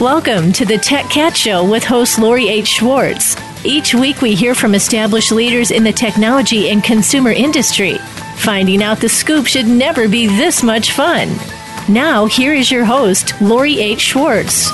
Welcome to the Tech Cat Show with host Lori H. Schwartz. Each week we hear from established leaders in the technology and consumer industry. Finding out the scoop should never be this much fun. Now, here is your host, Lori H. Schwartz.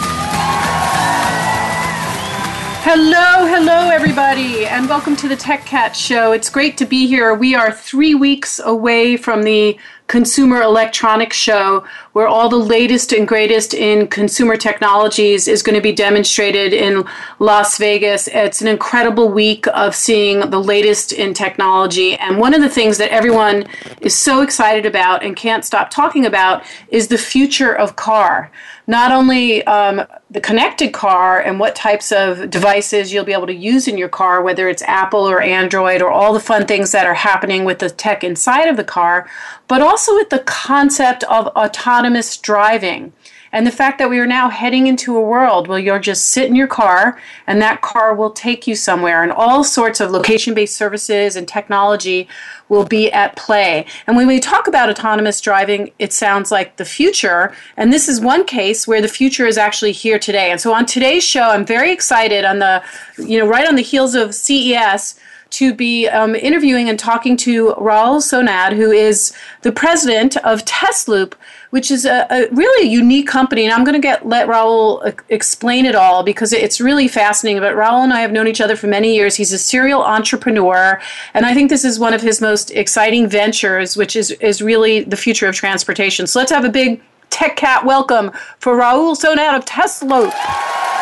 Hello, hello, everybody, and welcome to the Tech Cat Show. It's great to be here. We are three weeks away from the Consumer Electronics Show, where all the latest and greatest in consumer technologies is going to be demonstrated in Las Vegas. It's an incredible week of seeing the latest in technology. And one of the things that everyone is so excited about and can't stop talking about is the future of car not only um, the connected car and what types of devices you'll be able to use in your car, whether it's Apple or Android or all the fun things that are happening with the tech inside of the car, but also with the concept of autonomous driving. And the fact that we are now heading into a world where you'll just sit in your car and that car will take you somewhere, and all sorts of location based services and technology will be at play. And when we talk about autonomous driving, it sounds like the future. And this is one case where the future is actually here today. And so on today's show, I'm very excited on the, you know, right on the heels of CES to be um, interviewing and talking to Rahul Sonnad, who is the president of Tesloop, which is a, a really unique company. And I'm going to get let Rahul explain it all because it's really fascinating. But Rahul and I have known each other for many years. He's a serial entrepreneur, and I think this is one of his most exciting ventures, which is is really the future of transportation. So let's have a big Tech Cat welcome for Rahul Sonnad of Tesloop.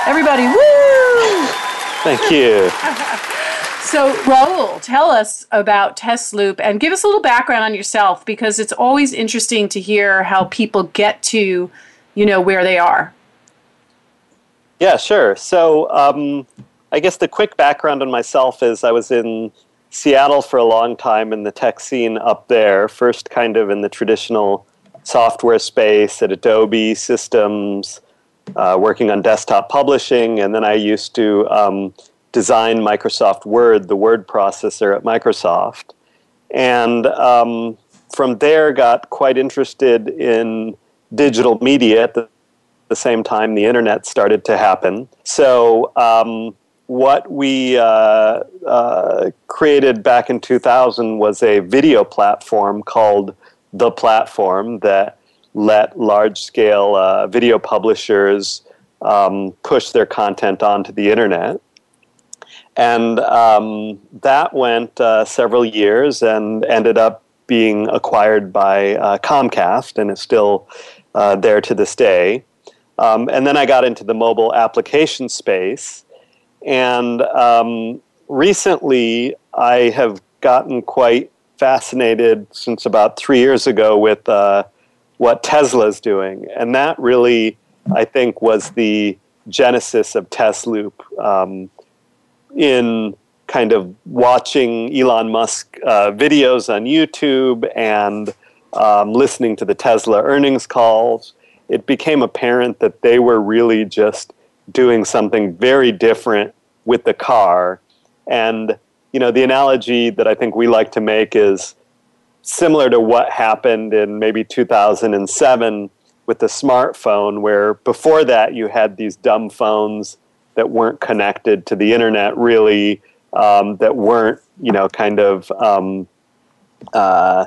Everybody, woo! Thank you. So, Rahul, tell us about Tesloop and give us a little background on yourself because it's always interesting to hear how people get to, you know, where they are. Yeah, sure. So, um, I guess the quick background on myself is I was in Seattle for a long time in the tech scene up there, first kind of in the traditional software space at Adobe Systems, uh, working on desktop publishing, and then I used to. Um, design Microsoft Word, the word processor at Microsoft. And um, from there, got quite interested in digital media at the, the, same time the internet started to happen. So, um, what we uh, uh, created back in 2000 was a video platform called The Platform that let large scale uh, video publishers um, push their content onto the internet. And um, that went uh, several years and ended up being acquired by uh, Comcast and is still uh, there to this day. Um, and then I got into the mobile application space. And um, recently, I have gotten quite fascinated since about three years ago with uh, what Tesla is doing. And that really, I think, was the genesis of Tesloop. Um, in kind of watching Elon Musk uh, videos on YouTube and um, listening to the Tesla earnings calls, it became apparent that they were really just doing something very different with the car. And, you know, the analogy that I think we like to make is similar to what happened in maybe 2007 with the smartphone, where before that you had these dumb phones that weren't connected to the internet really um, that weren't you know kind of um, uh,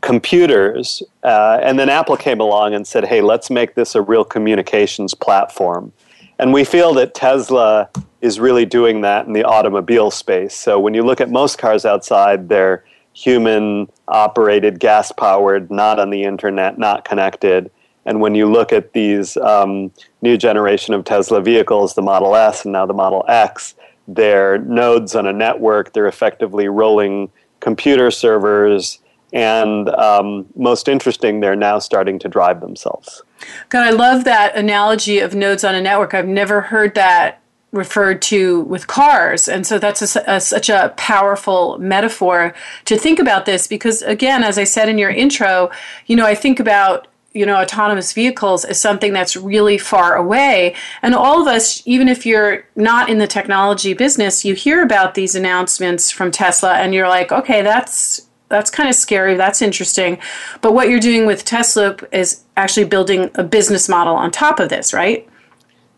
computers. Uh, and then apple came along and said hey let's make this a real communications platform. And we feel that tesla is really doing that in the automobile space. So when you look at most cars outside they're human operated gas powered not on the internet not connected and when you look at these um, new generation of Tesla vehicles, the Model S and now the Model X, they're nodes on a network. They're effectively rolling computer servers and um, most interesting, they're now starting to drive themselves. God, I love that analogy of nodes on a network. I've never heard that referred to with cars. And so that's a, a, such a powerful metaphor to think about this because, again, as I said in your intro, you know, I think about you know autonomous vehicles as something that's really far away. And all of us even if you're not in the technology business you hear about these announcements from Tesla and you're like okay that's that's kind of scary. That's interesting. But what you're doing with Tesla is actually building a business model on top of this right?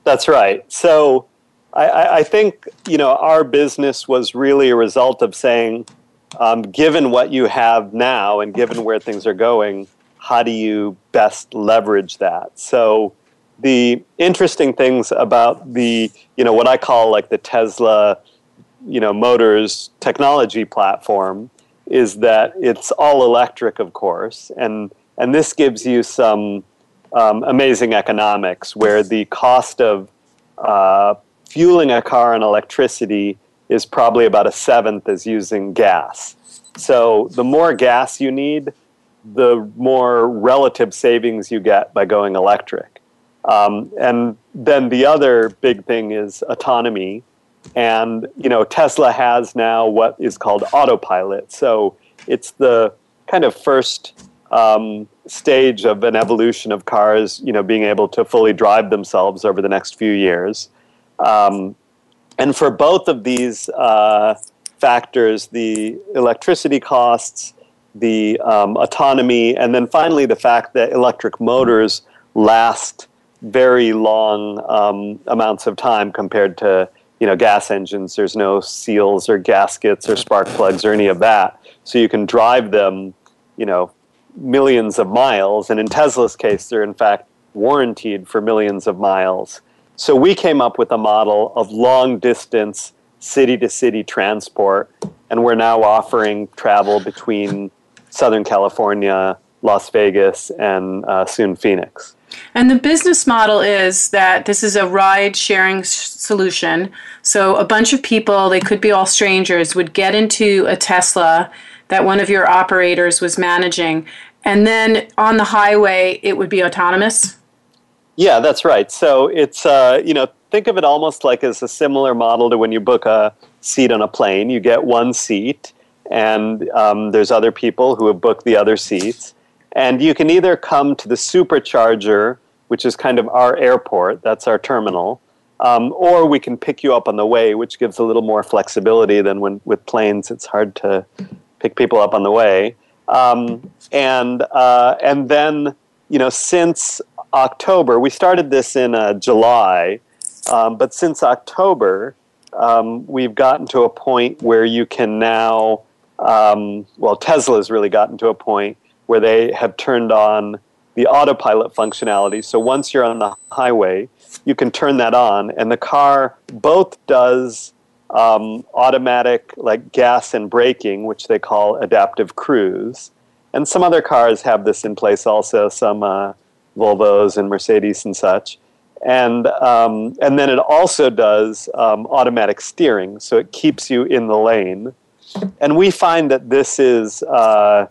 That's right. So I, I think you know our business was really a result of saying um, given what you have now and given where things are going how do you best leverage that? So the interesting things about the, you know, what I call like the Tesla, you know, Motors technology platform is that it's all electric, of course, and and this gives you some um, amazing economics where the cost of uh, fueling a car on electricity is probably about a seventh as using gas. So the more gas you need, the more relative savings you get by going electric. Um, and then the other big thing is autonomy. And you know, Tesla has now what is called autopilot. So it's the kind of first um, stage of an evolution of cars, you know, being able to fully drive themselves over the next few years. Um, and for both of these uh, factors, the electricity costs the um, autonomy, and then finally the fact that electric motors last very long um, amounts of time compared to you know gas engines. There's no seals or gaskets or spark plugs or any of that, so you can drive them, you know, millions of miles. And in Tesla's case, they're in fact warranted for millions of miles. So we came up with a model of long distance city to city transport, and we're now offering travel between Southern California, Las Vegas, and uh, soon Phoenix. And the business model is that this is a ride sharing solution. So a bunch of people, they could be all strangers, would get into a Tesla that one of your operators was managing. And then on the highway, it would be autonomous? Yeah, that's right. So it's, uh, you know, think of it almost like as a similar model to when you book a seat on a plane. You get one seat and um, there's other people who have booked the other seats. And you can either come to the supercharger, which is kind of our airport, that's our terminal, um, or we can pick you up on the way, which gives a little more flexibility than when with planes. It's hard to pick people up on the way. Um, and uh, and then you know since October, we started this in uh, July, um, but since October, um, we've gotten to a point where you can now um, well, Tesla's really gotten to a point where they have turned on the autopilot functionality. So once you're on the highway, you can turn that on, and the car both does um, automatic like gas and braking, which they call adaptive cruise. And some other cars have this in place also, some uh, Volvos and Mercedes and such. And, um, and then it also does um, automatic steering, so it keeps you in the lane and we find that this is uh,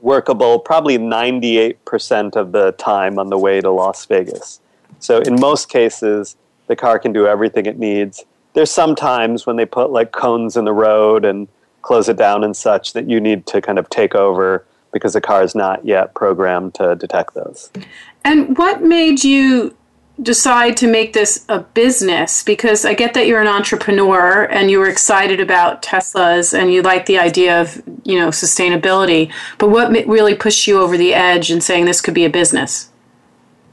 workable probably 98% of the time on the way to Las Vegas. So in most cases, the car can do everything it needs. There's some times when they put like cones in the road and close it down and such that you need to kind of take over because the car is not yet programmed to detect those. And what made you decide to make this a business? Because I get that you're an entrepreneur and you were excited about Teslas and you like the idea of, you know, sustainability. But what really pushed you over the edge in saying this could be a business?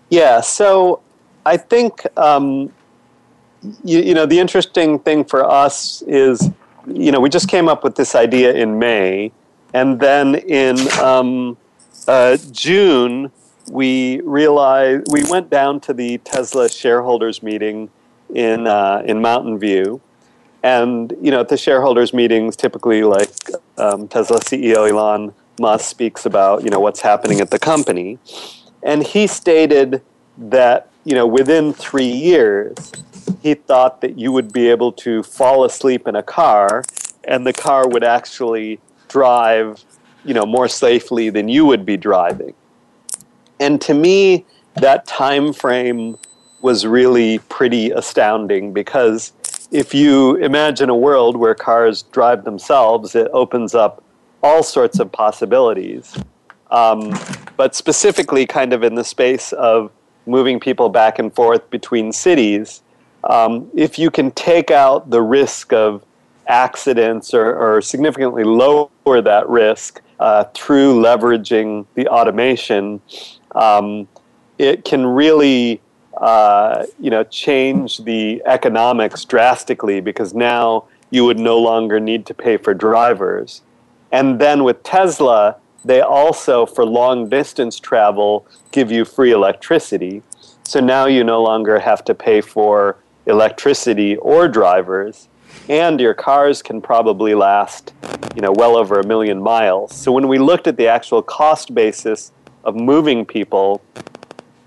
Yeah, so I think, um, you, you know, the interesting thing for us is, you know, we just came up with this idea in May. And then in um, uh, June, we realized we went down to the Tesla shareholders meeting in uh, in Mountain View, and you know at the shareholders meetings, typically like um, Tesla CEO Elon Musk speaks about you know what's happening at the company, and he stated that you know within three years he thought that you would be able to fall asleep in a car and the car would actually drive you know, more safely than you would be driving. And to me, that time frame was really pretty astounding because if you imagine a world where cars drive themselves, it opens up all sorts of possibilities. Um, but specifically, kind of in the space of moving people back and forth between cities, um, if you can take out the risk of accidents or, or significantly lower that risk uh, through leveraging the automation, um, it can really uh, you know change the economics drastically because now you would no longer need to pay for drivers. And then with Tesla, they also, for long distance travel, give you free electricity. So now you no longer have to pay for electricity or drivers, and your cars can probably last, you know, well over a million miles. So when we looked at the actual cost basis of moving people,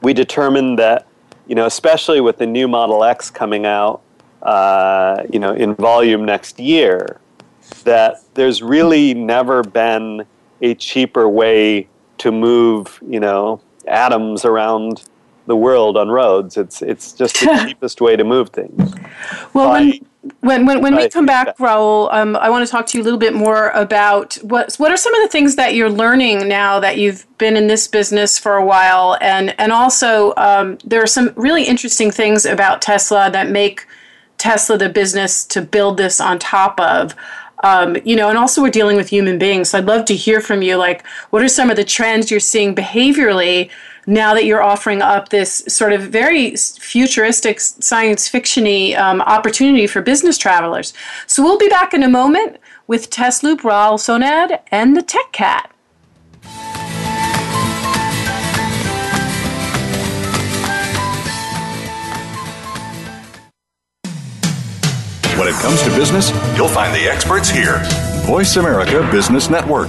we determined that, you know, especially with the new Model X coming out, uh, you know, in volume next year, that there's really never been a cheaper way to move, you know, atoms around the world on roads. It's it's just the cheapest way to move things. Well, By, when when when, when we come back, Rahul, um, I want to talk to you a little bit more about what what are some of the things that you're learning now that you've been in this business for a while, and and also um, there are some really interesting things about Tesla that make Tesla the business to build this on top of. Um, you know, and also we're dealing with human beings. So I'd love to hear from you. Like, what are some of the trends you're seeing behaviorally now that you're offering up this sort of very futuristic science fictiony um, opportunity for business travelers? So we'll be back in a moment with Tesloop, Rahul Sonnad, and the Tech Cat. When it comes to business, you'll find the experts here. Voice America Business Network.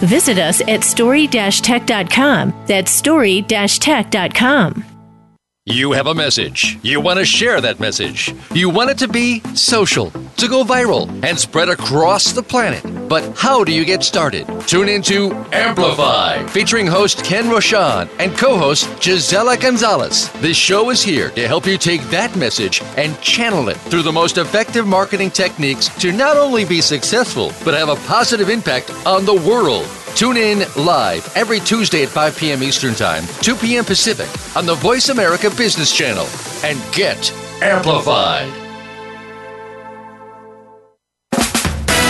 Visit us at story-tech.com. That's story-tech.com. You have a message. You want to share that message. You want it to be social, to go viral, and spread across the planet. But how do you get started? Tune into Amplify, featuring host Ken Rochon and co host Gisela Gonzalez. This show is here to help you take that message and channel it through the most effective marketing techniques to not only be successful, but have a positive impact on the world. Tune in live every Tuesday at 5 p.m. Eastern Time, 2 p.m. Pacific on the Voice America Business Channel and get amplified.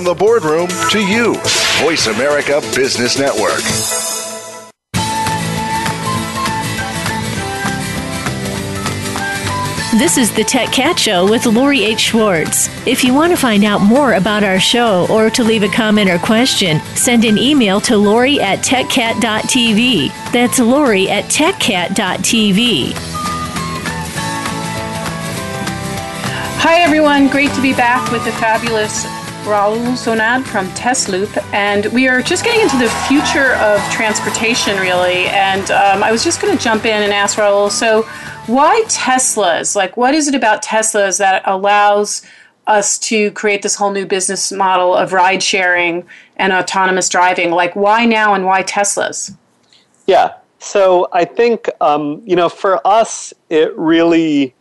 From the boardroom to you, Voice America Business Network. This is the Tech Cat Show with Lori H. Schwartz. If you want to find out more about our show or to leave a comment or question, send an email to Lori at techcat.tv. That's Lori at techcat.tv. Hi, everyone. Great to be back with the fabulous Rahul Sonnad from Tesloop, and we are just getting into the future of transportation, really. And um, I was just going to jump in and ask Rahul, so why Teslas? Like, what is it about Teslas that allows us to create this whole new business model of ride sharing and autonomous driving? Like, why now and why Teslas? Yeah, so I think, um, you know, for us, it really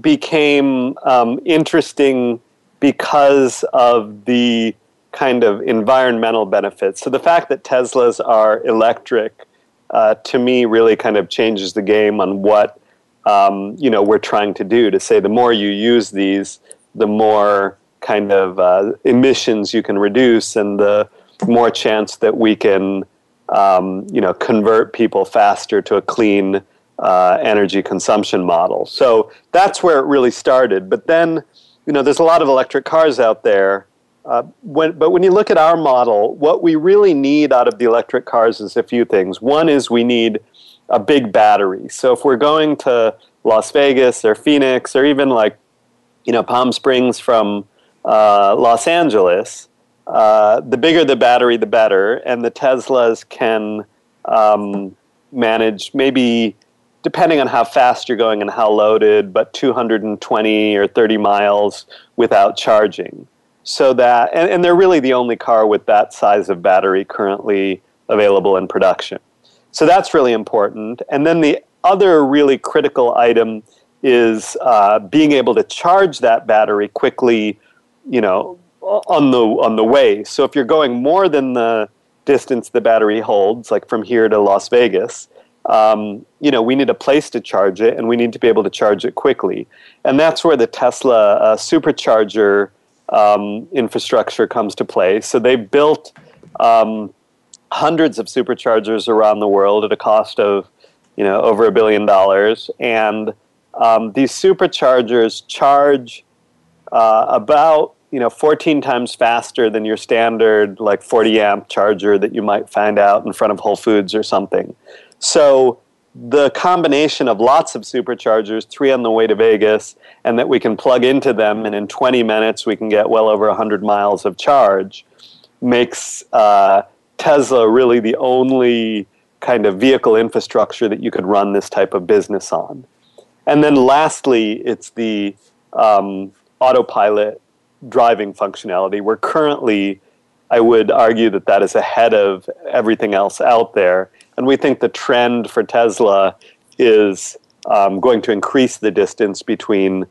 became um, interesting because of the kind of environmental benefits. So the fact that Teslas are electric, uh, to me, really kind of changes the game on what um, you know we're trying to do. To say the more you use these, the more kind of uh, emissions you can reduce, and the more chance that we can um, you know convert people faster to a clean uh, energy consumption model. So that's where it really started. But then, you know, there's a lot of electric cars out there uh, when, but when you look at our model, what we really need out of the electric cars is a few things. One is we need a big battery. So if we're going to Las Vegas or Phoenix or even like, you know, Palm Springs from uh, Los Angeles, uh, the bigger the battery, the better. And the Teslas can um, manage maybe, depending on how fast you're going and how loaded, but 220 or 30 miles without charging. So that and, and they're really the only car with that size of battery currently available in production. So that's really important. And then the other really critical item is uh, being able to charge that battery quickly you know on the on the way. So if you're going more than the distance the battery holds like from here to las vegas um, you know we need a place to charge it and we need to be able to charge it quickly and that's where the tesla uh, supercharger um, infrastructure comes to play. So they've built um, hundreds of superchargers around the world at a cost of you know over a billion dollars, and um, these superchargers charge uh, about you know 14 times faster than your standard like 40 amp charger that you might find out in front of Whole Foods or something. So the combination of lots of superchargers, three on the way to Vegas, and that we can plug into them, and in 20 minutes we can get well over 100 miles of charge, makes uh, Tesla really the only kind of vehicle infrastructure that you could run this type of business on. And then lastly, it's the um, autopilot driving functionality. We're currently, I would argue that that is ahead of everything else out there and we think the trend for Tesla is um, going to increase the distance between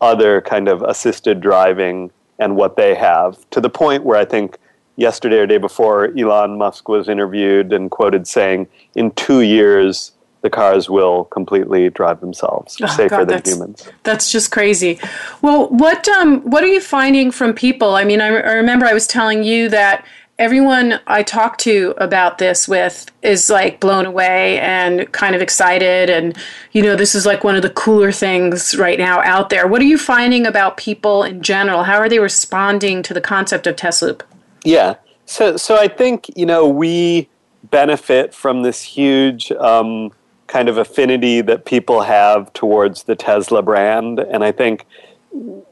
other kind of assisted driving and what they have to the point where I think yesterday or day before Elon Musk was interviewed and quoted saying, in two years, the cars will completely drive themselves, oh, safer God, than humans. That's just crazy. Well, what um, what are you finding from people? I mean, I, I remember I was telling you that everyone I talk to about this with is like blown away and kind of excited. And, you know, this is like one of the cooler things right now out there. What are you finding about people in general? How are they responding to the concept of Tesloop? Yeah. So, so I think, you know, we benefit from this huge um, kind of affinity that people have towards the Tesla brand. And I think,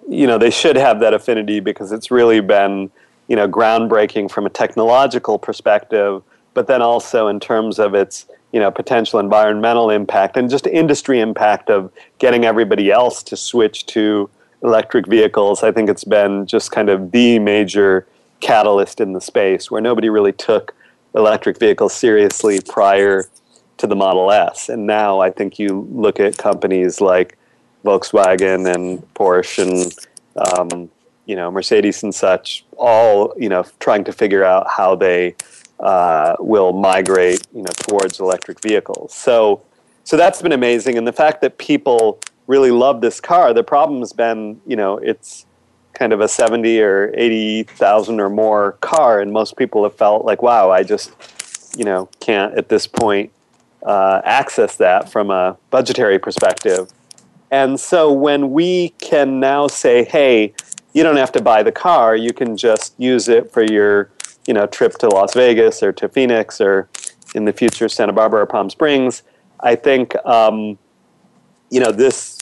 you know, they should have that affinity because it's really been you know groundbreaking from a technological perspective, but then also in terms of its you know potential environmental impact and just industry impact of getting everybody else to switch to electric vehicles. I think it's been just kind of the major catalyst in the space where nobody really took electric vehicles seriously prior to the Model S. And now I think you look at companies like Volkswagen and Porsche and um, you know Mercedes and such, all you know trying to figure out how they uh, will migrate you know towards electric vehicles. So so that's been amazing, and the fact that people really love this car. The problem has been you know it's kind of a seventy or eighty thousand or more car, and most people have felt like wow, I just you know can't at this point uh, access that from a budgetary perspective. And so when we can now say, hey, you don't have to buy the car. You can just use it for your, you know, trip to Las Vegas or to Phoenix or in the future Santa Barbara or Palm Springs. I think, um, you know, this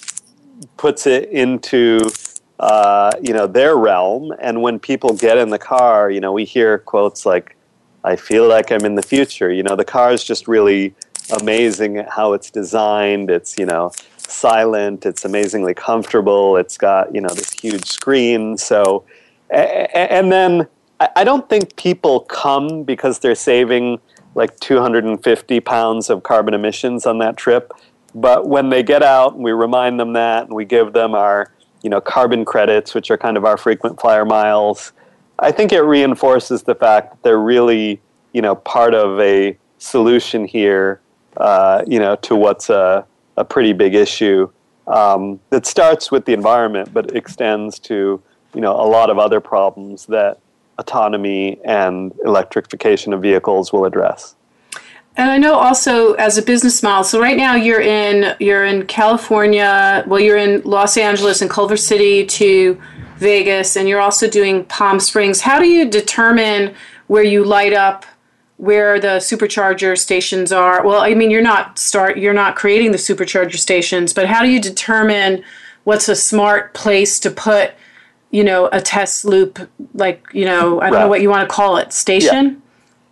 puts it into, uh, you know, their realm. And when people get in the car, you know, we hear quotes like, "I feel like I'm in the future." You know, the car is just really amazing at how it's designed. It's you know silent. It's amazingly comfortable. It's got you know this huge screen. So, and then I don't think people come because they're saving like 250 pounds of carbon emissions on that trip. But when they get out, and we remind them that, and we give them our you know carbon credits, which are kind of our frequent flyer miles. I think it reinforces the fact that they're really, you know, part of a solution here, uh, you know, to what's a, a pretty big issue um, that starts with the environment but extends to, you know, a lot of other problems that autonomy and electrification of vehicles will address. And I know also as a business model. So right now you're in you're in California. Well, you're in Los Angeles and Culver City to Vegas, and you're also doing Palm Springs. How do you determine where you light up? Where the supercharger stations are well i mean you're not start you're not creating the supercharger stations but how do you determine what's a smart place to put you know a Tesloop like you know i don't right. know what you want to call it station yeah.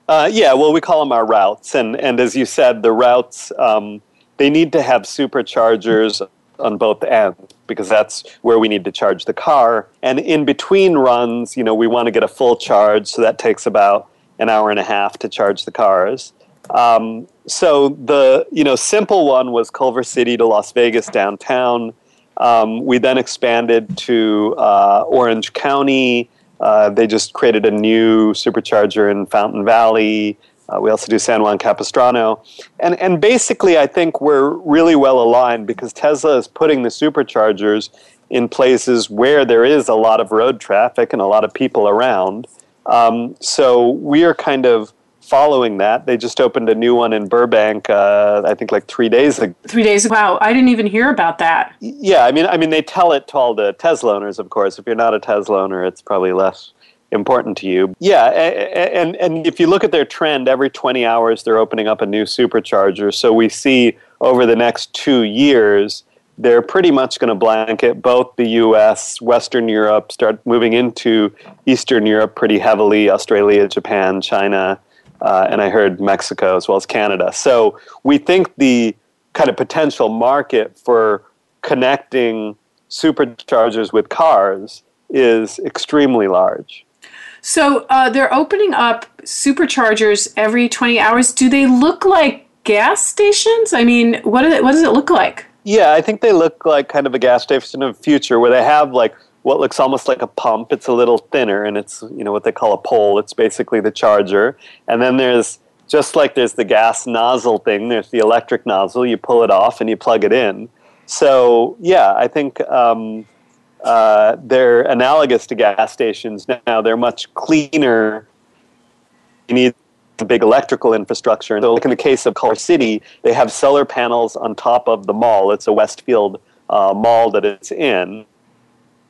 Uh, yeah, well, we call them our routes, and and as you said, the routes um, they need to have superchargers on both ends because that's where we need to charge the car. And in between runs, you know, we want to get a full charge, so that takes about an hour and a half to charge the cars. Um, so the you know simple one was Culver City to Las Vegas downtown. Um, we then expanded to uh, Orange County. Uh, they just created a new supercharger in Fountain Valley. Uh, we also do San Juan Capistrano. And, and basically, I think we're really well aligned because Tesla is putting the superchargers in places where there is a lot of road traffic and a lot of people around. Um, so we are kind of following that. They just opened a new one in Burbank, uh, I think like three days ago. Three days. Wow, I didn't even hear about that. Yeah, I mean, I mean, they tell it to all the Tesla owners, of course. If you're not a Tesla owner, it's probably less important to you. Yeah, and and if you look at their trend, every 20 hours they're opening up a new supercharger. So we see over the next two years they're pretty much going to blanket both the US, Western Europe, start moving into Eastern Europe pretty heavily, Australia, Japan, China, uh, and I heard Mexico as well as Canada. So we think the kind of potential market for connecting superchargers with cars is extremely large. So uh, they're opening up superchargers every 20 hours. Do they look like gas stations? I mean, what, they, what does it look like? Yeah, I think they look like kind of a gas station of the future where they have like what looks almost like a pump. It's a little thinner and it's, you know, what they call a pole. It's basically the charger. And then there's just like there's the gas nozzle thing, there's the electric nozzle. You pull it off and you plug it in. So, yeah, I think um, uh, they're analogous to gas stations now. They're much cleaner. You need the big electrical infrastructure. So, like in the case of Culver City, they have solar panels on top of the mall. It's a Westfield uh, mall that it's in,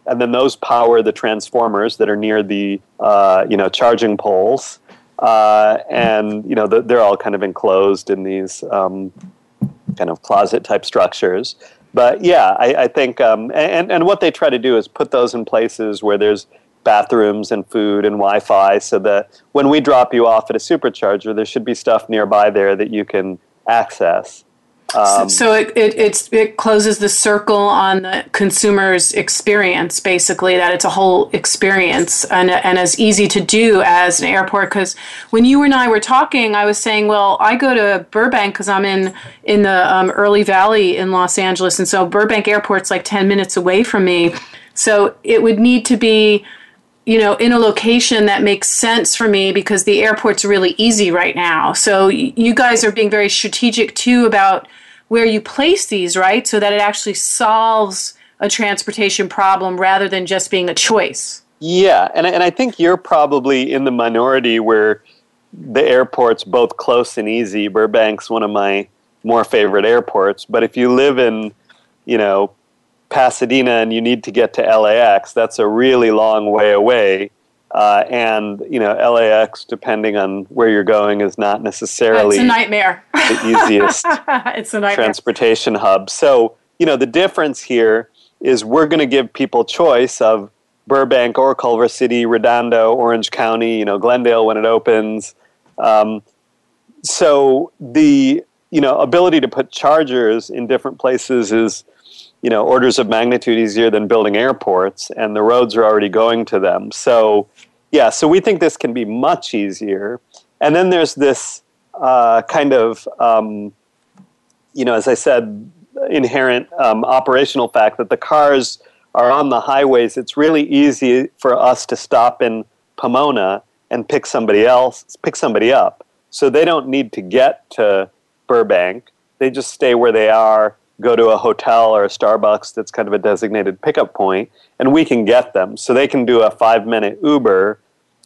and then those power the transformers that are near the uh, you know charging poles. Uh, and you know the, they're all kind of enclosed in these um, kind of closet type structures. But yeah, I, I think um, and and what they try to do is put those in places where there's bathrooms and food and Wi-Fi, so that when we drop you off at a supercharger, there should be stuff nearby there that you can access. Um, so it, it, it closes the circle on the consumer's experience, basically, that it's a whole experience and, and as easy to do as an airport. Because when you and I were talking, I was saying, well, I go to Burbank because I'm in, in the um, early valley in Los Angeles. And so Burbank Airport's like 10 minutes away from me. So it would need to be you know, in a location that makes sense for me because the airport's really easy right now. So you guys are being very strategic too about where you place these, right? So that it actually solves a transportation problem rather than just being a choice. Yeah, and, and I think you're probably in the minority where the airport's both close and easy. Burbank's one of my more favorite airports, but if you live in, you know, Pasadena and you need to get to LAX, that's a really long way away. Uh, and you know, LAX, depending on where you're going, is not necessarily it's a nightmare. the easiest it's a nightmare. transportation hub. So you know, the difference here is we're going to give people choice of Burbank or Culver City, Redondo, Orange County, you know, Glendale when it opens. Um, so the you know ability to put chargers in different places is you know orders of magnitude easier than building airports and the roads are already going to them so yeah so we think this can be much easier and then there's this uh, kind of um, you know as i said inherent um, operational fact that the cars are on the highways it's really easy for us to stop in Pomona and pick somebody else, pick somebody up. So they don't need to get to Burbank. They just stay where they are, go to a hotel or a Starbucks that's kind of a designated pickup point, and we can get them. So they can do a five minute Uber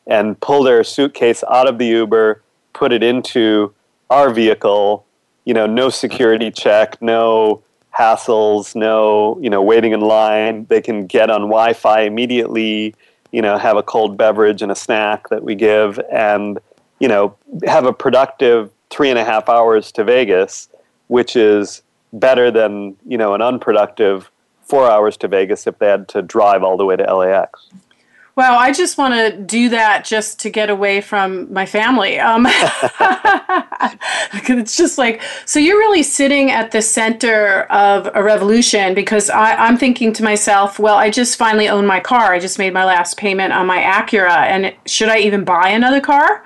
and pull their suitcase out of the Uber, put it into our vehicle, you know, no security check, no hassles, no, you know, waiting in line. They can get on Wi Fi immediately, you know, have a cold beverage and a snack that we give, and, you know, have a productive three and a half hours to Vegas, which is better than, you know, an unproductive four hours to Vegas if they had to drive all the way to LAX. Wow, I just want to do that just to get away from my family. Um, it's just like, so you're really sitting at the center of a revolution because I, I'm thinking to myself, well, I just finally own my car. I just made my last payment on my Acura, and should I even buy another car?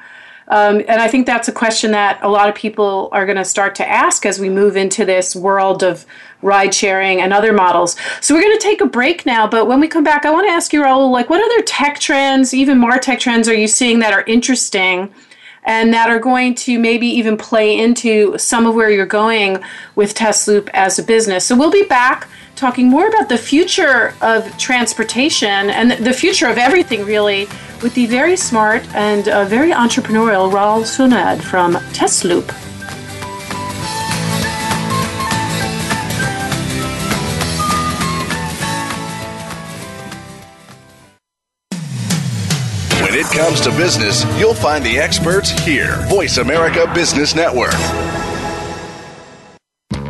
Um, and I think that's a question that a lot of people are going to start to ask as we move into this world of ride sharing and other models. So we're going to take a break now, but when we come back, I want to ask you, Rahul, like what other tech trends, even more tech trends, are you seeing that are interesting? And that are going to maybe even play into some of where you're going with Tesloop as a business. So we'll be back talking more about the future of transportation and the future of everything, really, with the very smart and uh, very entrepreneurial Rahul Sonnad from Tesloop. When it comes to business, you'll find the experts here. Voice America Business Network.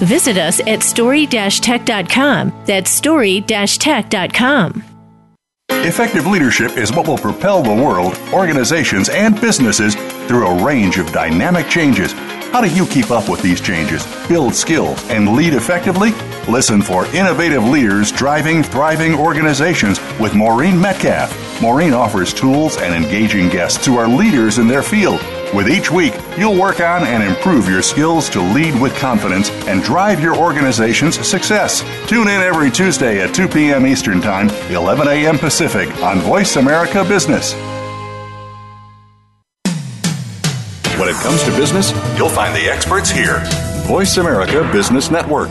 Visit us at story-tech.com. That's story-tech.com. Effective leadership is what will propel the world, organizations, and businesses through a range of dynamic changes. How do you keep up with these changes, build skills, and lead effectively? Listen for Innovative Leaders Driving Thriving Organizations with Maureen Metcalf. Maureen offers tools and engaging guests who are leaders in their field with each week, you'll work on and improve your skills to lead with confidence and drive your organization's success. Tune in every Tuesday at 2 p.m. Eastern Time, 11 a.m. Pacific on Voice America Business. When it comes to business, you'll find the experts here. Voice America Business Network.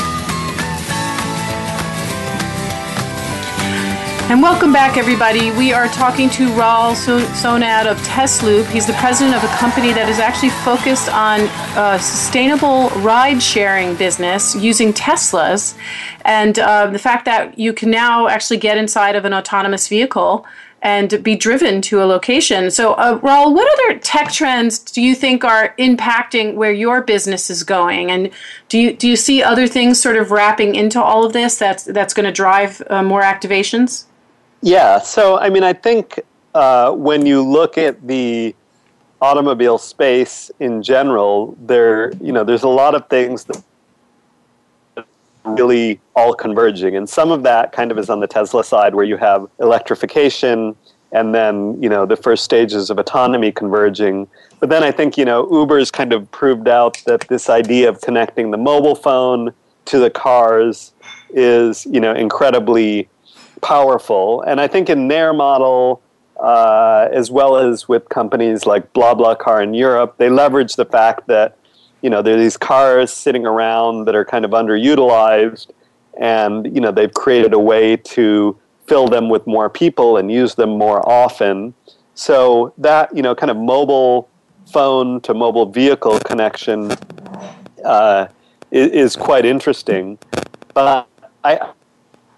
And welcome back, everybody. We are talking to Rahul Sonnad of Tesloop. He's the president of a company that is actually focused on uh, sustainable ride sharing business using Teslas. And uh, the fact that you can now actually get inside of an autonomous vehicle and be driven to a location. So, uh, Rahul, what other tech trends do you think are impacting where your business is going? And do you do you see other things sort of wrapping into all of this that's that's going to drive uh, more activations? Yeah, so I mean, I think uh, when you look at the automobile space in general, there you know there's a lot of things that really all converging, and some of that kind of is on the Tesla side, where you have electrification, and then you know the first stages of autonomy converging. But then I think you know Uber's kind of proved out that this idea of connecting the mobile phone to the cars is you know incredibly powerful. And I think in their model, uh, as well as with companies like BlaBlaCar in Europe, they leverage the fact that you know there are these cars sitting around that are kind of underutilized, and you know they've created a way to fill them with more people and use them more often. So that you know kind of mobile phone to mobile vehicle connection uh, is, is quite interesting. But I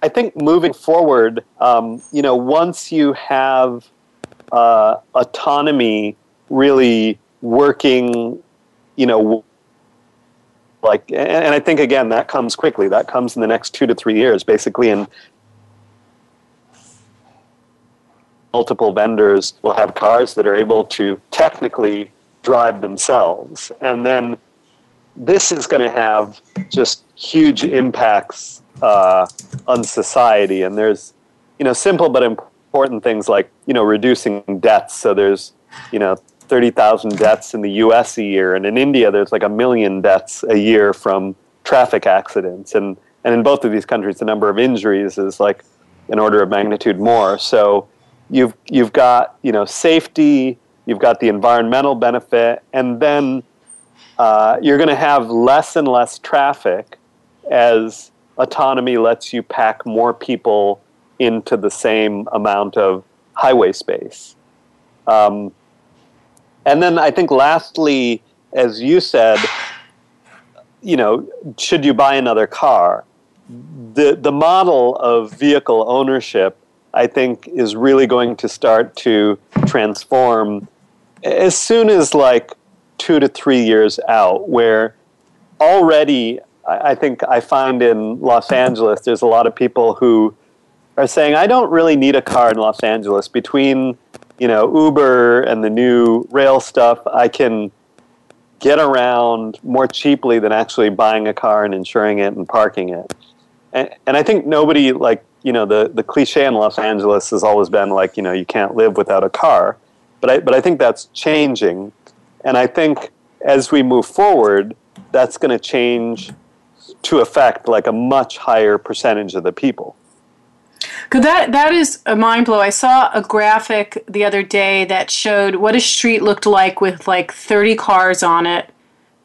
I think moving forward, um, you know, once you have uh, autonomy really working, you know, like, and, and I think again that comes quickly. That comes in the next two to three years, basically, and multiple vendors will have cars that are able to technically drive themselves, and then this is going to have just huge impacts uh, on society. And there's, you know, simple but important things like, you know, reducing deaths. So there's, you know, 30,000 deaths in the US a year. And in India, there's like a million deaths a year from traffic accidents. And, and in both of these countries, the number of injuries is like an order of magnitude more. So you've, you've got, you know, safety, you've got the environmental benefit, and then uh, you're going to have less and less traffic as autonomy lets you pack more people into the same amount of highway space. Um, and then I think lastly, as you said, you know, should you buy another car? The the model of vehicle ownership, I think, is really going to start to transform as soon as like two to three years out, where already I think I find in Los Angeles there's a lot of people who are saying I don't really need a car in Los Angeles. Between you know Uber and the new rail stuff, I can get around more cheaply than actually buying a car and insuring it and parking it. And, and I think nobody like you know the the cliche in Los Angeles has always been like you know you can't live without a car, but I but I think that's changing and I think as we move forward, that's going to change to affect like a much higher percentage of the people. Cause that that is a mind blow. I saw a graphic the other day that showed what a street looked like with like 30 cars on it,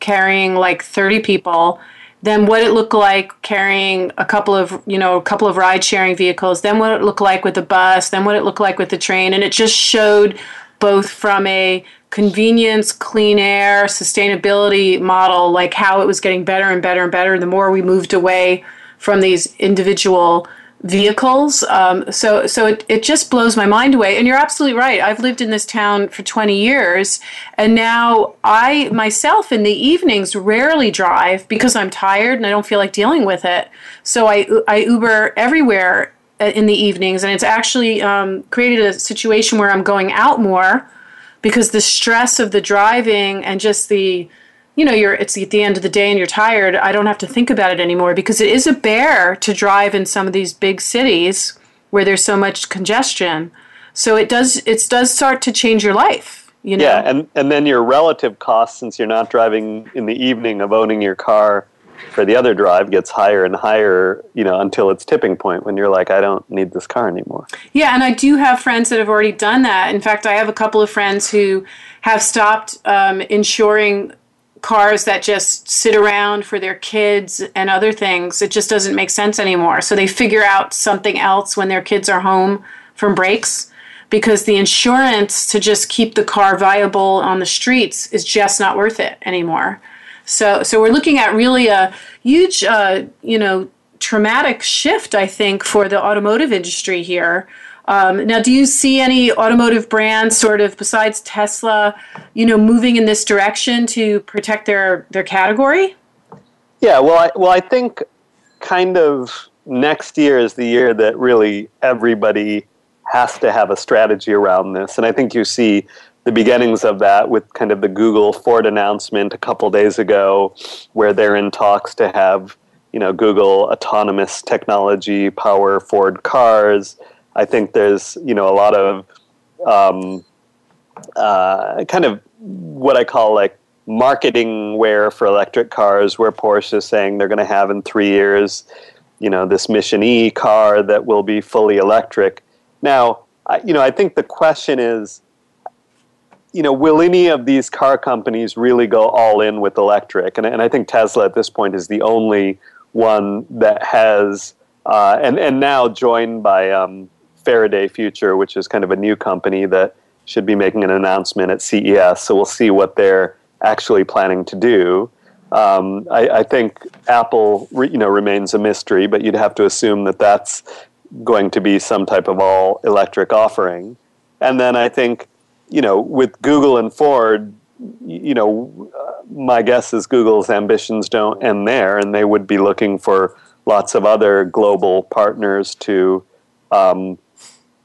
carrying like 30 people. Then what it looked like carrying a couple of you know a couple of ride sharing vehicles. Then what it looked like with the bus. Then what it looked like with the train, and it just showed both from a convenience, clean air, sustainability model, like how it was getting better and better and better the more we moved away from these individual vehicles. Um, so so it, it just blows my mind away. And you're absolutely right. I've lived in this town for 20 years, and now I myself in the evenings rarely drive because I'm tired and I don't feel like dealing with it. So I, I Uber everywhere in the evenings, and it's actually um, created a situation where I'm going out more because the stress of the driving and just the you know you're it's at the end of the day and you're tired i don't have to think about it anymore because it is a bear to drive in some of these big cities where there's so much congestion. So it does it does start to change your life you know? yeah and and then your relative cost since you're not driving in the evening of owning your car for the other drive gets higher and higher, you know, until its tipping point when you're like, I don't need this car anymore. Yeah, and I do have friends that have already done that. In fact, I have a couple of friends who have stopped um, insuring cars that just sit around for their kids and other things. It just doesn't make sense anymore. So they figure out something else when their kids are home from breaks because the insurance to just keep the car viable on the streets is just not worth it anymore. So, so we're looking at really a huge, uh, you know, traumatic shift, I think, for the automotive industry here. Um, now, do you see any automotive brands, sort of besides Tesla, you know, moving in this direction to protect their their category? Yeah, well, I, well, I think kind of next year is the year that really everybody has to have a strategy around this, and I think you see the beginnings of that with kind of the Google Ford announcement a couple days ago, where they're in talks to have you know Google autonomous technology power Ford cars. I think there's you know a lot of um, uh, kind of what I call like marketing ware for electric cars, where Porsche is saying they're going to have in three years, you know, this Mission E car that will be fully electric. Now, I, you know, I think the question is you know, will any of these car companies really go all in with electric? And, and I think Tesla at this point is the only one that has, uh, and, and now joined by um, Faraday Future, which is kind of a new company that should be making an announcement at CES. So we'll see what they're actually planning to do. Um, I, I, think Apple, re, you know, remains a mystery, but you'd have to assume that that's going to be some type of all electric offering. And then I think, you know, with Google and Ford, you know, my guess is Google's ambitions don't end there, and they would be looking for lots of other global partners to um,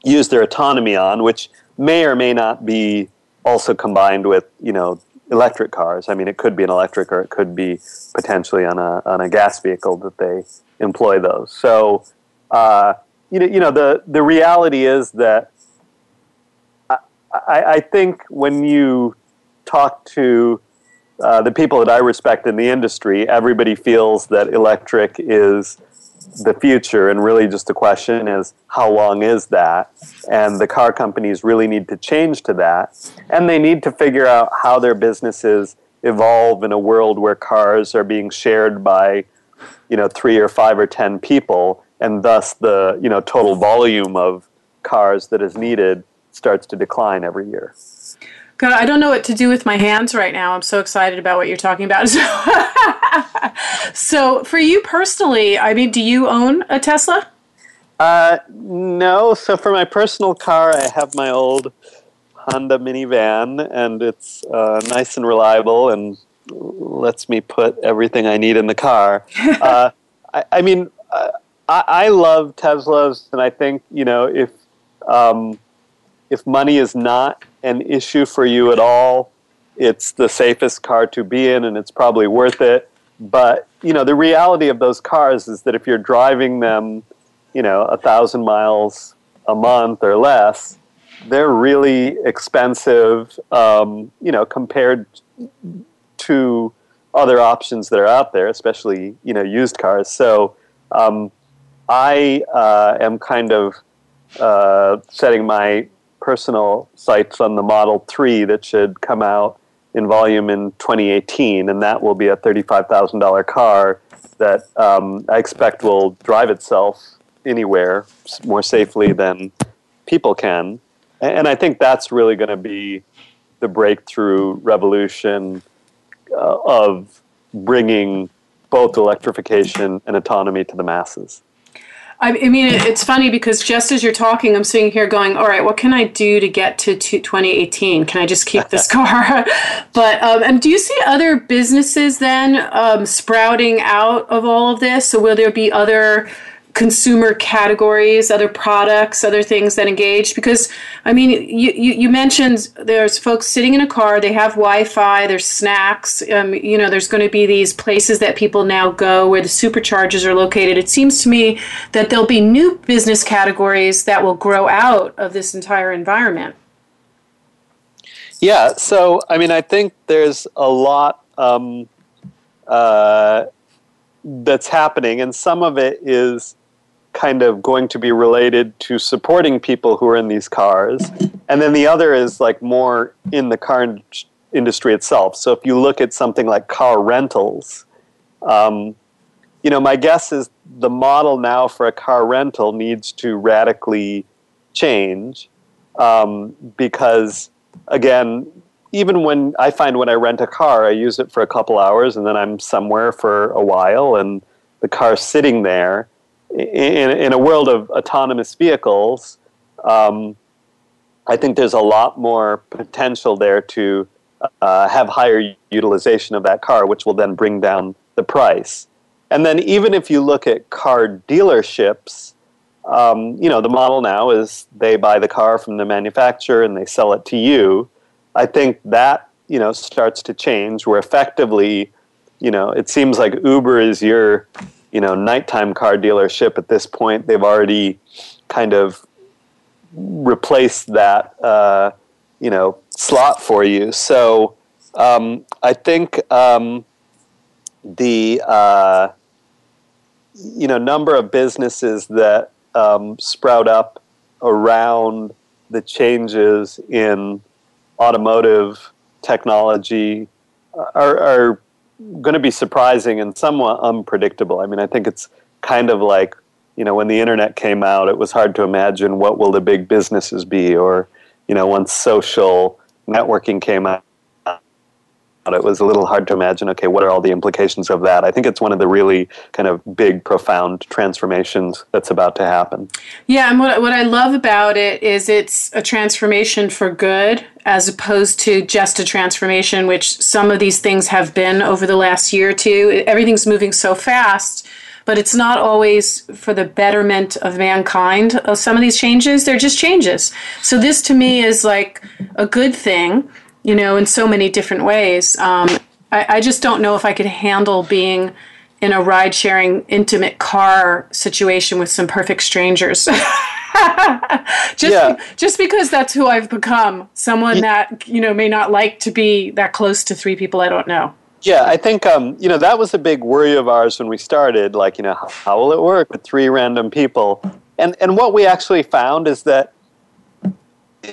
use their autonomy on, which may or may not be also combined with, you know, electric cars. I mean, it could be an electric or it could be potentially on a on a gas vehicle that they employ those. So, uh, you know, you know, the the reality is that I, I think when you talk to uh, the people that I respect in the industry, everybody feels that electric is the future, and really just the question is how long is that? And the car companies really need to change to that, and they need to figure out how their businesses evolve in a world where cars are being shared by, you know, three or five or ten people, and thus the you know total volume of cars that is needed starts to decline every year. God, I don't know what to do with my hands right now. I'm so excited about what you're talking about. so, for you personally, I mean, do you own a Tesla? Uh, no. So, for my personal car, I have my old Honda minivan, and it's uh, nice and reliable and lets me put everything I need in the car. uh, I, I, mean, uh, I, I, love Teslas, and I think you know if um, if money is not an issue for you at all, it's the safest car to be in and it's probably worth it. But, you know, the reality of those cars is that if you're driving them, you know, a thousand miles a month or less, they're really expensive, um, you know, compared to other options that are out there, especially, you know, used cars. So um, I uh, am kind of uh, setting my personal sights on the Model 3 that should come out in volume in 2018, and that will be a $35,000 car that um, I expect will drive itself anywhere more safely than people can. And I think that's really going to be the breakthrough revolution uh, of bringing both electrification and autonomy to the masses. I mean, it's funny because just as you're talking, I'm sitting here going, all right, what can I do to get to 2018? Can I just keep this car? but, um, and do you see other businesses then um, sprouting out of all of this? So will there be other consumer categories, other products, other things that engage? Because I mean, you, you, you, mentioned there's folks sitting in a car, they have Wi-Fi, there's snacks. Um, you know, there's going to be these places that people now go where the superchargers are located. It seems to me that there'll be new business categories that will grow out of this entire environment. Yeah, so I mean, I think there's a lot. Um, uh, that's happening, and some of it is kind of going to be related to supporting people who are in these cars. And then the other is like more in the car industry itself. So if you look at something like car rentals, um, you know, my guess is the model now for a car rental needs to radically change um, because, again, even when I find when I rent a car, I use it for a couple hours and then I'm somewhere for a while and the car's sitting there in, in a world of autonomous vehicles, um, I think there's a lot more potential there to uh, have higher utilization of that car, which will then bring down the price. And then even if you look at car dealerships, um, you know, the model now is they buy the car from the manufacturer and they sell it to you. I think that, you know, starts to change where effectively, you know, it seems like Uber is your you know nighttime car dealership at this point they've already kind of replaced that uh, you know slot for you. So um, i think um, the uh, you know number of businesses that um, sprout up around the changes in automotive technology are, are going to be surprising and somewhat unpredictable. I mean, I think it's kind of like you know when the internet came out, it was hard to imagine what will the big businesses be, or you know once social networking came out, it was a little hard to imagine okay what are all the implications of that? I think it's one of the really kind of big profound transformations that's about to happen. Yeah and what, what i love about it is it's a transformation for good as opposed to just a transformation which some of these things have been over the last year or two. Everything's moving so fast but it's not always for the betterment of mankind some of these changes. They're just changes. So this to me is like a good thing you know, in so many different ways. Um, I, I just don't know if I could handle being in a ride sharing intimate car situation with some perfect strangers. just yeah. just because that's who I've become, someone that you know may not like to be that close to three people I don't know. Yeah, I think um, you know that was a big worry of ours when we started. Like, you know, how, how will it work with three random people? And and what we actually found is that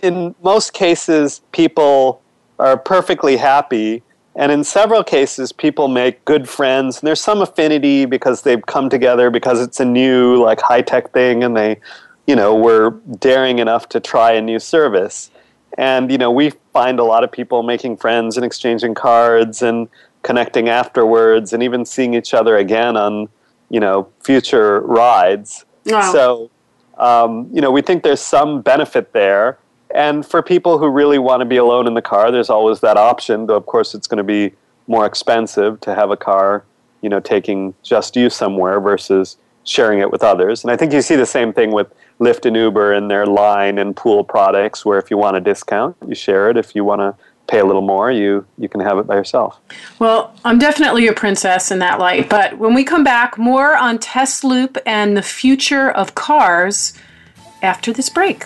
in most cases, people are perfectly happy. And in several cases, people make good friends. And there's some affinity because they've come together because it's a new, like, high tech thing and they, you know, were daring enough to try a new service. And, you know, we find a lot of people making friends and exchanging cards and connecting afterwards and even seeing each other again on, you know, future rides. Wow. So, um, you know, we think there's some benefit there. And for people who really want to be alone in the car, there's always that option. Though of course it's going to be more expensive to have a car, you know, taking just you somewhere versus sharing it with others. And I think you see the same thing with Lyft and Uber and their line and pool products, where if you want a discount, you share it. If you want to pay a little more, you you can have it by yourself. Well, I'm definitely a princess in that light. But when we come back, more on Tesloop and the future of cars after this break.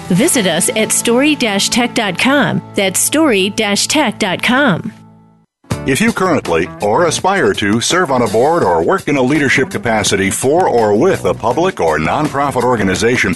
Visit us at story-tech.com. That's story-tech.com. If you currently or aspire to serve on a board or work in a leadership capacity for or with a public or nonprofit organization,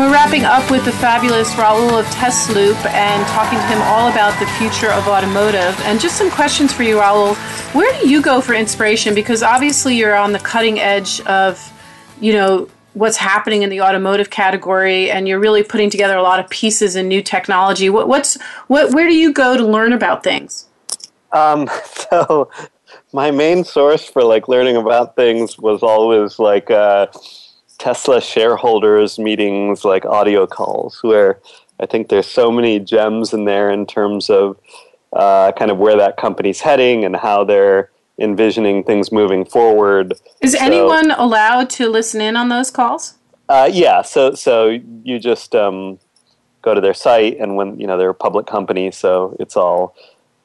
We're wrapping up with the fabulous Rahul of Tesloop and talking to him all about the future of automotive. And just some questions for you, Rahul. Where do you go for inspiration? Because obviously you're on the cutting edge of, you know, what's happening in the automotive category, and you're really putting together a lot of pieces and new technology. What, what's what? Where do you go to learn about things? Um, so, my main source for like learning about things was always like. Uh, Tesla shareholders meetings, like audio calls, where I think there's so many gems in there in terms of uh, kind of where that company's heading and how they're envisioning things moving forward. Is so, anyone allowed to listen in on those calls? Uh, yeah, so so you just um, go to their site, and when you know they're a public company, so it's all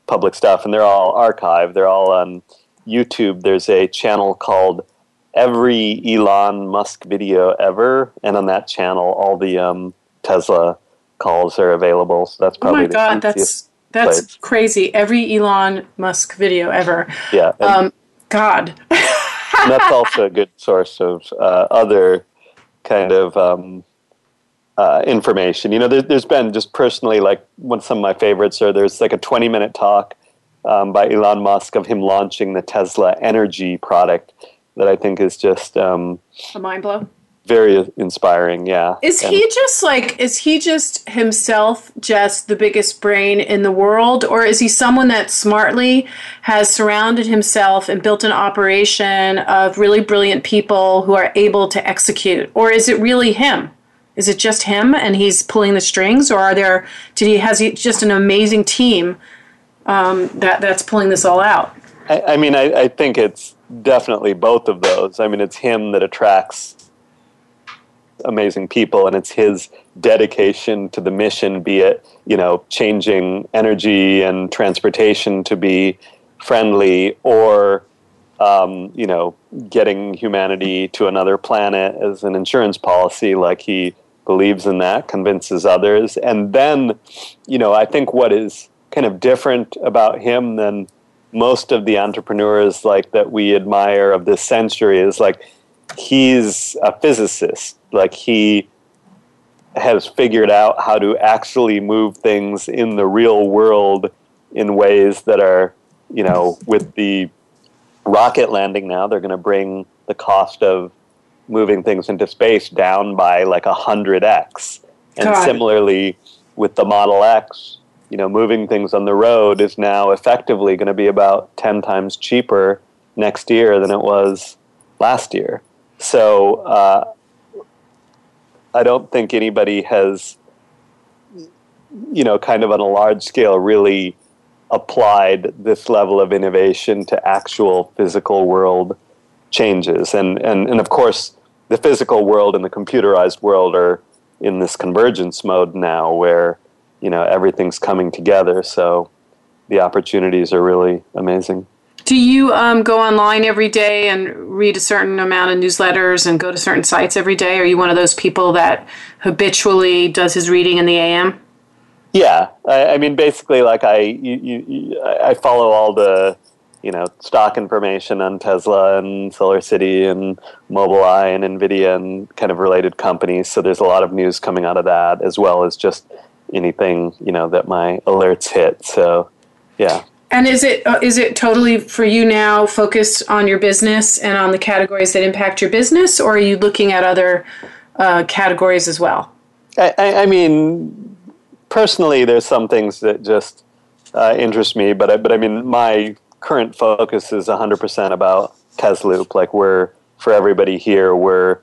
public stuff, and they're all archived. They're all on YouTube. There's a channel called every Elon Musk video ever, and on that channel, all the um, Tesla calls are available. So that's probably oh my god, that's That's played. crazy. Every Elon Musk video ever. Yeah. Um, God. that's also a good source of uh, other kind of um, uh, information. You know, there, there's been just personally like one some of my favorites are there's like a 20 minute talk um, by Elon Musk of him launching the Tesla Energy product that I think is just um, A mind blow. very inspiring. Yeah, Is And- he just like, is he just himself just the biggest brain in the world? Or is he someone that smartly has surrounded himself and built an operation of really brilliant people who are able to execute? Or is it really him? Is it just him and he's pulling the strings? Or are there, did he, has he just an amazing team um, that, that's pulling this all out? I, I mean, I, I think it's definitely both of those. I mean, it's him that attracts amazing people, and it's his dedication to the mission, be it, you know, changing energy and transportation to be friendly or, um, you know, getting humanity to another planet as an insurance policy, like he believes in that, convinces others. And then, you know, I think what is kind of different about him than most of the entrepreneurs like that we admire of this century is like he's a physicist like he has figured out how to actually move things in the real world in ways that are you know with the rocket landing now they're going to bring the cost of moving things into space down by like a hundred x and God. similarly with the model x you know, moving things on the road is now effectively going to be about 10 times cheaper next year than it was last year. So uh, I don't think anybody has, you know, kind of on a large scale really applied this level of innovation to actual physical world changes. And, and, and of course, the physical world and the computerized world are in this convergence mode now where you know everything's coming together so the opportunities are really amazing Do you um, go online every day and read a certain amount of newsletters and go to certain sites every day? Are you one of those people that habitually does his reading in the AM? yeah i, I mean basically like i you, you, i follow all the you know stock information on tesla and SolarCity and mobileye and nvidia and kind of related companies so there's a lot of news coming out of that as well as just anything you know that my alerts hit so yeah And is it uh, is it totally for you now focused on your business and on the categories that impact your business, or are you looking at other uh, categories as well? I, I, I mean, personally, there's some things that just uh, interest me, but I, but I mean, my current focus is 100% about Tesloop. Like we're for everybody here, we're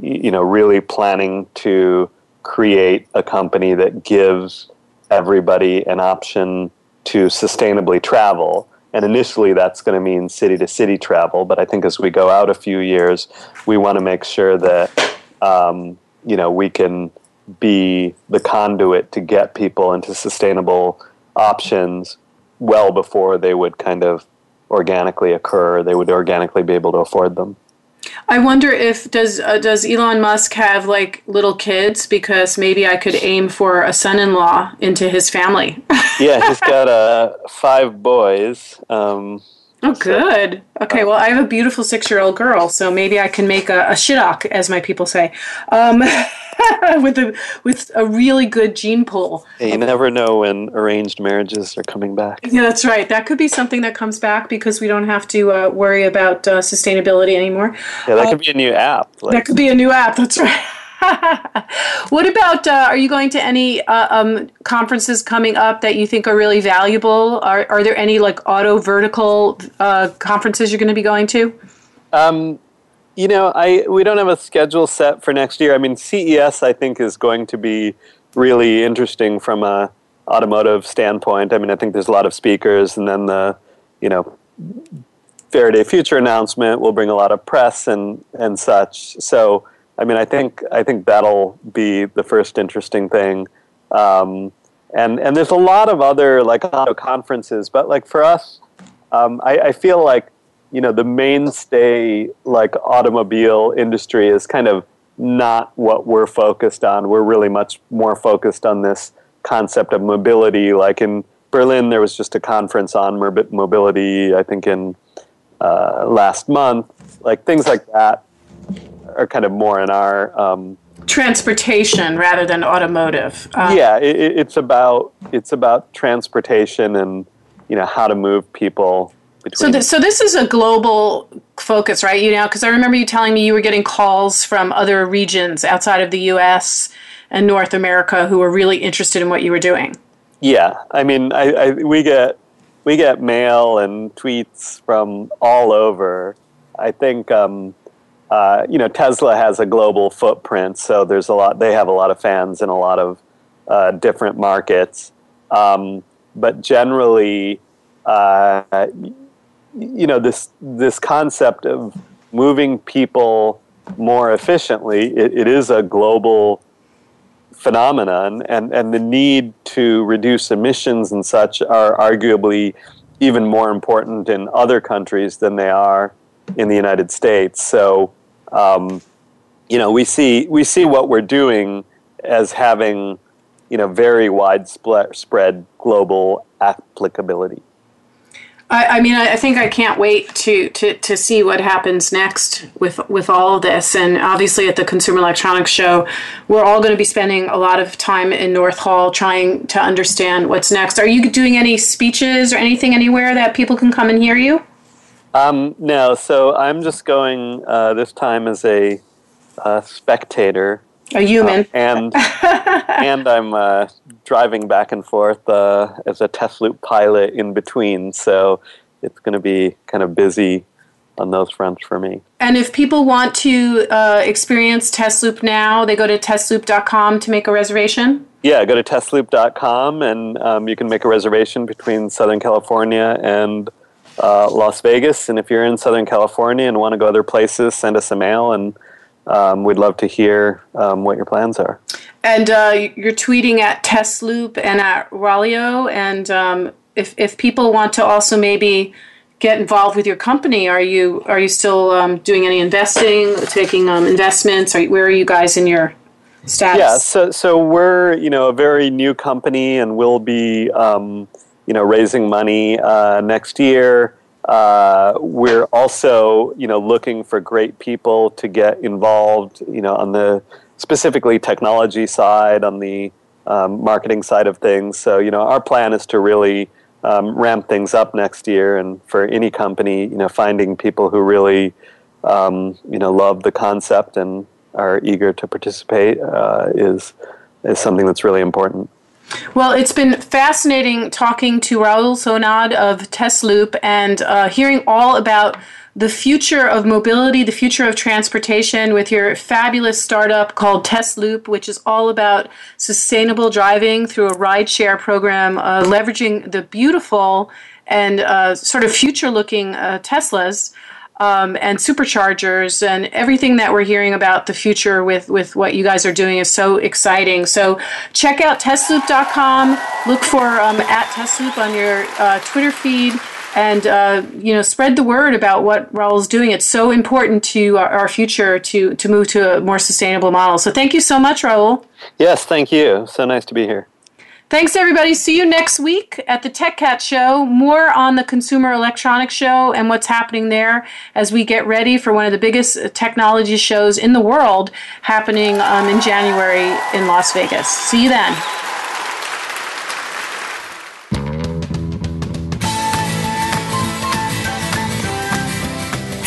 you know really planning to create a company that gives everybody an option to sustainably travel. And initially, that's going to mean city to city travel. But I think as we go out a few years, we want to make sure that um, you know we can be the conduit to get people into sustainable options well before they would kind of organically occur. They would organically be able to afford them. I wonder if does uh, does Elon Musk have like little kids because maybe I could aim for a son-in-law into his family. Yeah, he's got uh, five boys. Um, oh, good. Okay, well, I have a beautiful six-year-old girl, so maybe I can make a, a shidduch, as my people say, um, with a with a really good gene pool. you never know when arranged marriages are coming back. Yeah, that's right. That could be something that comes back because we don't have to uh, worry about uh, sustainability anymore. Yeah, that could be a new app. Like, That could be a new app. That's right. what about? Uh, are you going to any uh, um, conferences coming up that you think are really valuable? Are Are there any like auto vertical uh, conferences you're going to be going to? Um, you know, I we don't have a schedule set for next year. I mean, CES I think is going to be really interesting from a automotive standpoint. I mean, I think there's a lot of speakers, and then the you know Faraday Future announcement will bring a lot of press and and such. So, I mean, I think I think that'll be the first interesting thing. Um, and and there's a lot of other like conferences, but like for us, um, I, I feel like you know the mainstay like automobile industry is kind of not what we're focused on. We're really much more focused on this concept of mobility, like in Berlin, there was just a conference on mobility, I think, in uh, last month. Like things like that are kind of more in our um, transportation rather than automotive. Um, yeah, it, it's about it's about transportation and you know how to move people. Between. So, th- so this is a global focus, right? You know, because I remember you telling me you were getting calls from other regions outside of the U.S. and North America who were really interested in what you were doing. Yeah, I mean, I, I we get we get mail and tweets from all over. I think um, uh, you know Tesla has a global footprint, so there's a lot. They have a lot of fans in a lot of uh, different markets. Um, but generally, uh, you know this this concept of moving people more efficiently, it, it is a global phenomenon, and, and the need to reduce emissions and such are arguably even more important in other countries than they are in the United States. So, um, you know, we see we see what we're doing as having, you know, very widespread global applicability. I, I mean, I think I can't wait to, to, to see what happens next with with all of this. And obviously, at the Consumer Electronics Show, we're all going to be spending a lot of time in North Hall trying to understand what's next. Are you doing any speeches or anything anywhere that people can come and hear you? Um, no, so I'm just going uh, this time as a, spectator a human, uh, and and I'm uh, driving back and forth uh, as a Tesloop pilot in between. So it's going to be kind of busy on those fronts for me. And if people want to uh, experience Tesloop now, they go to tesloop.com to make a reservation. Yeah, go to tesloop.com and um, you can make a reservation between Southern California and uh, Las Vegas. And if you're in Southern California and want to go other places, send us a mail and um, we'd love to hear um, what your plans are. And uh, you're tweeting at Tesloop and at Ralio. And um, if, if people want to also maybe get involved with your company, are you are you still um, doing any investing, taking um, investments? Are, where are you guys in your status? Yeah, so so we're you know a very new company, and we'll be um, you know raising money uh, next year. Uh, we're also, you know, looking for great people to get involved, you know, on the specifically technology side, on the um, marketing side of things. So, you know, our plan is to really um, ramp things up next year, and for any company, you know, finding people who really, um, you know, love the concept and are eager to participate uh, is is something that's really important. Well, it's been fascinating talking to Rahul Sonnad of Tesloop and uh, hearing all about the future of mobility, the future of transportation with your fabulous startup called Tesloop, which is all about sustainable driving through a rideshare program, uh, leveraging the beautiful and uh, sort of future looking uh, Teslas um, and superchargers and everything that we're hearing about the future with, with what you guys are doing is so exciting. So check out tesloop.com. Look for um, at tesloop on your uh, Twitter feed and uh, you know spread the word about what Rahul's doing. It's so important to our, our, future to to move to a more sustainable model. So thank you so much, Rahul. Yes, thank you. So nice to be here. Thanks, everybody. See you next week at the Tech Cat Show. More on the Consumer Electronics Show and what's happening there as we get ready for one of the biggest technology shows in the world happening um, in January in Las Vegas. See you then.